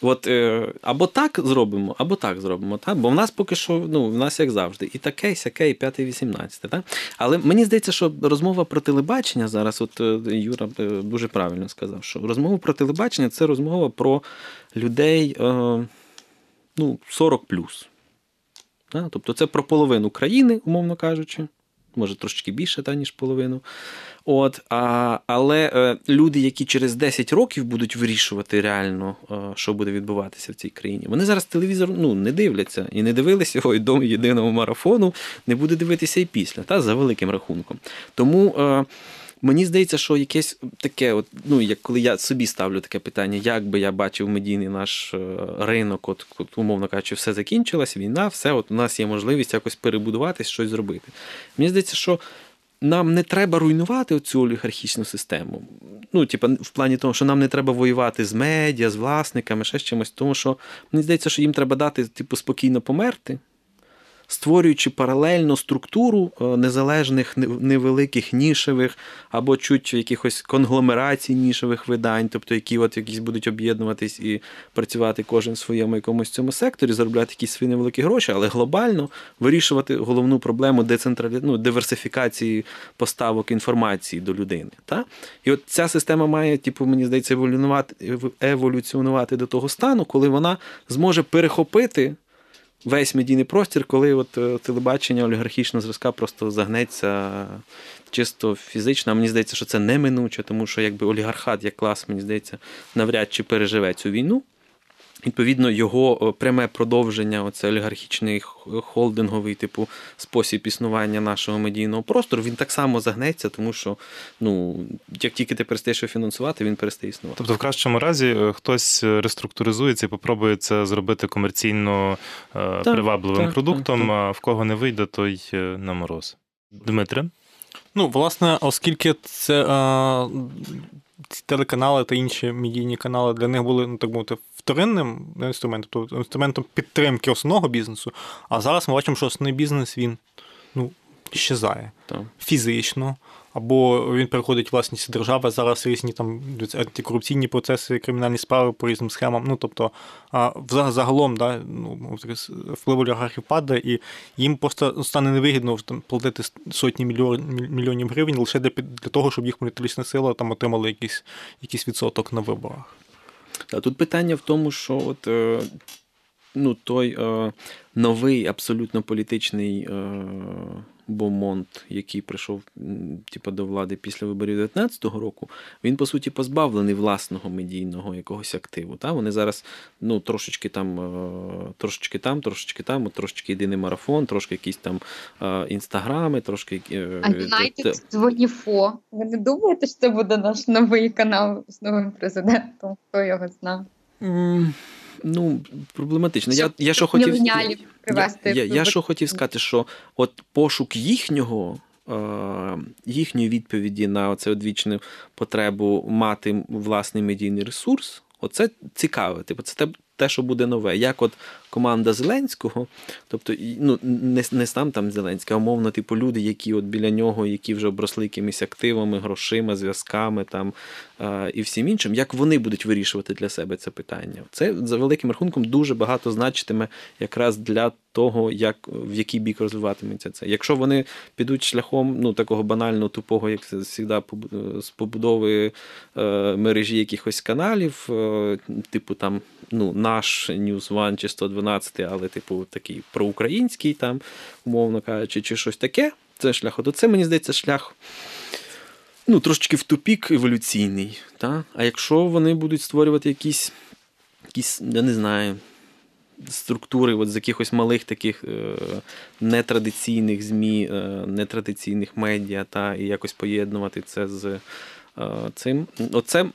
От е, або так зробимо, або так зробимо. Так? Бо в нас поки що, ну, в нас як завжди, і таке, і сяке, і п'яте, і вісімнадцяте. Так? Але мені здається, що розмова про телебачення зараз, от е, Юра е, дуже правильно сказав, що розмова про телебачення це розмова про людей ну, 40 плюс. Тобто це про половину країни, умовно кажучи може трошечки більше, та, ніж половину. От, а, Але е, люди, які через 10 років будуть вирішувати реально, е, що буде відбуватися в цій країні, вони зараз телевізор ну, не дивляться і не дивилися його і до єдиного марафону, не буде дивитися і після, та, за великим рахунком. Тому. Е, Мені здається, що якесь таке, от, ну як коли я собі ставлю таке питання, як би я бачив медійний наш е, ринок, от, от умовно кажучи, все закінчилась, війна, все, от у нас є можливість якось перебудуватись, щось зробити. Мені здається, що. Нам не треба руйнувати цю олігархічну систему. Ну, типа, в плані того, що нам не треба воювати з медіа, з власниками, ще з чимось, тому що мені здається, що їм треба дати, типу, спокійно померти створюючи паралельно структуру е, незалежних невеликих нішевих або чуть якихось конгломерацій нішевих видань, тобто які от якісь будуть об'єднуватись і працювати кожен в своєму якомусь цьому секторі, заробляти якісь свої невеликі гроші, але глобально вирішувати головну проблему децентралі... ну, диверсифікації поставок інформації до людини. Та? І от ця система має, типу, мені здається, еволюціонувати, еволюціонувати до того стану, коли вона зможе перехопити весь медійний простір, коли от е, телебачення олігархічного зразка просто загнеться чисто фізично. А мені здається, що це неминуче, тому що якби олігархат як клас, мені здається, навряд чи переживе цю війну. Відповідно, його пряме продовження, оце олігархічний холдинговий типу спосіб існування нашого медійного простору, він так само загнеться, тому що ну, як тільки ти перестаєш його фінансувати, він перестає існувати. Тобто, в кращому разі е, хтось реструктуризується і попробує це зробити комерційно е, так, привабливим так, продуктом, так, а в кого не вийде, той е, на мороз. Дмитре? Ну, власне, оскільки це ці телеканали та інші медійні канали для них були, ну так мовити, вторинним інструментом, тобто інструментом підтримки основного бізнесу. А зараз ми бачимо, що основний бізнес він ну, щезає так. фізично або він переходить власність держави. Зараз різні там антикорупційні процеси, кримінальні справи по різним схемам. Ну тобто, загалом да, ну, вплив олігархів падає, і їм просто стане невигідно там, платити сотні мільйонів гривень лише для для того, щоб їх політична сила там отримала якийсь якийсь відсоток на виборах. А тут питання в тому, що от. Е, ну, той е, новий абсолютно політичний е, Бомонт, який прийшов типу, до влади після виборів 19-го року, він по суті позбавлений власного медійного якогось активу. Та? Вони зараз ну, трошечки там, е, трошечки там, трошечки там, трошечки єдиний марафон, трошки якісь там е, інстаграми, трошки. Е, а United Двоніфо. Ви не думаєте, що це буде наш новий канал з новим президентом? Хто його знає? Ну, проблематично. Я я що хотів привести. Я, я, я що хотів сказати, що от пошук їхнього. Їхньої відповіді на це одвічну потребу мати власний медійний ресурс, оце цікаве. Типу, це те, що буде нове. Як от команда Зеленського, тобто ну, не не сам там Зеленський, а умовно, типу, люди, які от біля нього, які вже обросли якимись активами, грошима, зв'язками там а, і всім іншим, як вони будуть вирішувати для себе це питання? Це за великим рахунком дуже багато значитиме якраз для того, як в який бік розвиватиметься це. Якщо вони підуть шляхом ну, такого банального, тупого, як завжди, з побудови е, мережі якихось каналів, е, типу там ну, наш News One чи 112, але, типу, такий проукраїнський, там, умовно кажучи, чи щось таке, це шлях. От це, мені здається, шлях. Ну, трошечки в тупік еволюційний. Та? А якщо вони будуть створювати якісь, якісь я не знаю, структури от з якихось малих таких е, нетрадиційних ЗМІ, е, нетрадиційних медіа, та, і якось поєднувати це з е, цим. Оце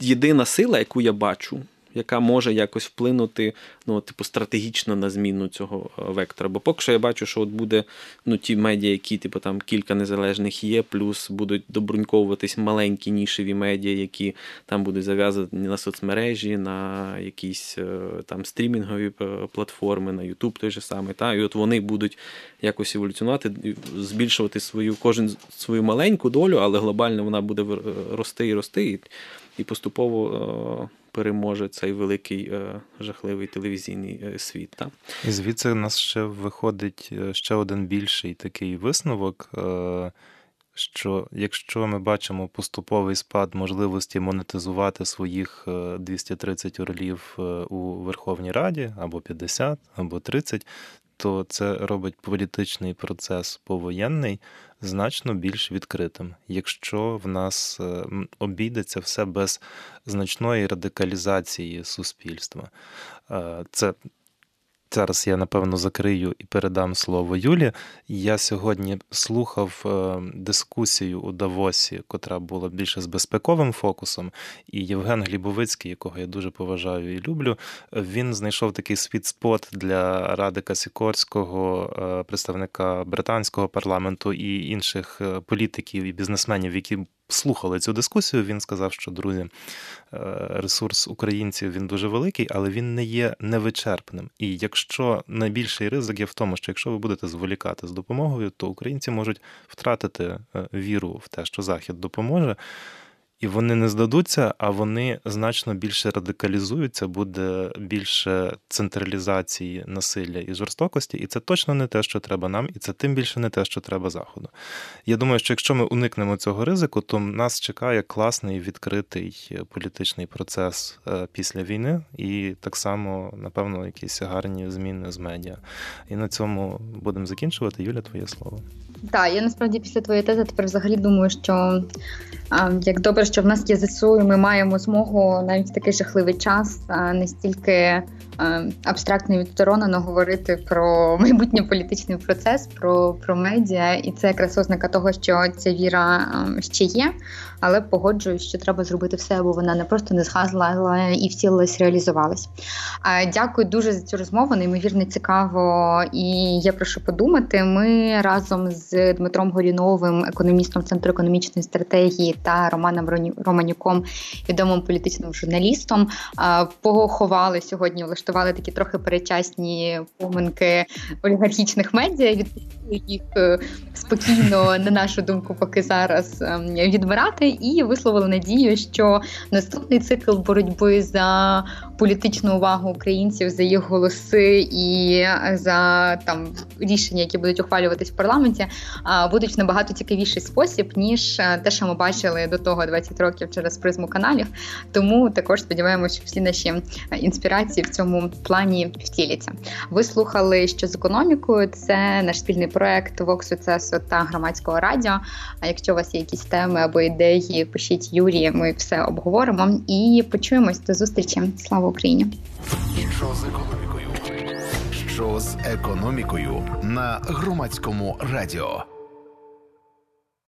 єдина сила, яку я бачу яка може якось вплинути ну, типу, стратегічно на зміну цього е, вектора. Бо поки що я бачу, що от буде ну, ті медіа, які типу, там кілька незалежних є, плюс будуть добруньковуватись маленькі нішеві медіа, які там будуть зав'язані на соцмережі, на якісь е, там стрімінгові е, платформи, на YouTube той же самий. Та? І от вони будуть якось еволюціонувати, збільшувати свою кожен свою маленьку долю, але глобально вона буде рости і рости. І, і поступово переможе цей великий е, жахливий телевізійний е, світ. Та? І звідси у нас ще виходить е, ще один більший такий висновок. Що якщо ми бачимо поступовий спад можливості монетизувати своїх 230 орлів у Верховній Раді або 50, або 30, то це робить політичний процес повоєнний значно більш відкритим, якщо в нас е, обійдеться все без значної радикалізації суспільства. Е, це Зараз я напевно закрию і передам слово Юлі. Я сьогодні слухав е, дискусію у Давосі, котра була більше з безпековим фокусом. І Євген Глібовицький, якого я дуже поважаю і люблю, він знайшов такий світ-спот для Радика Сікорського, е, представника британського парламенту і інших е, політиків і бізнесменів, які слухали цю дискусію, він сказав, що друзі, е, ресурс українців він дуже великий, але він не є невичерпним. І якщо найбільший ризик є в тому, що якщо ви будете зволікати з допомогою, то українці можуть втратити е, віру в те, що Захід допоможе. І вони не здадуться, а вони значно більше радикалізуються, буде більше централізації насилля і жорстокості, і це точно не те, що треба нам, і це тим більше не те, що треба заходу. Я думаю, що якщо ми уникнемо цього ризику, то нас чекає класний відкритий політичний процес е, після війни, і так само, напевно, якісь гарні зміни з медіа. І на цьому будемо закінчувати. Юля, твоє слово. Так, я насправді після твоєї тези тепер взагалі думаю, що як добре, що в нас є ЗСУ, і ми маємо змогу навіть в такий жахливий час настільки абстрактно і відсторонено говорити про майбутній політичний процес, про про медіа, і це якраз ознака того, що ця віра ще є. Але погоджуюсь, що треба зробити все, аби вона не просто не згасла, але і втілилась, реалізувалась. Дякую дуже за цю розмову. Неймовірно цікаво, і я прошу подумати. Ми разом з Дмитром Горіновим, економістом Центру економічної стратегії, та Романом Романюком, відомим політичним журналістом, поховали сьогодні, влаштували такі трохи перечасні поминки олігархічних медіа. Відпустили їх е, спокійно, на нашу думку, поки зараз ем, відбирати, і висловили надію, що наступний цикл боротьби за політичну увагу українців, за їх голоси і за там рішення, які будуть ухвалюватись в парламенті, будуть в набагато цікавіший спосіб ніж те, що ми бачили до того 20 років через призму каналів. Тому також сподіваємося, що всі наші інспірації в цьому плані втіляться. Ви слухали, що з економікою це наш спільний проект Success та громадського радіо. А якщо у вас є якісь теми або ідеї, пишіть Юрію, ми все обговоримо і почуємось до зустрічі. Слава Україні! Що з економікою? Що з економікою на громадському радіо?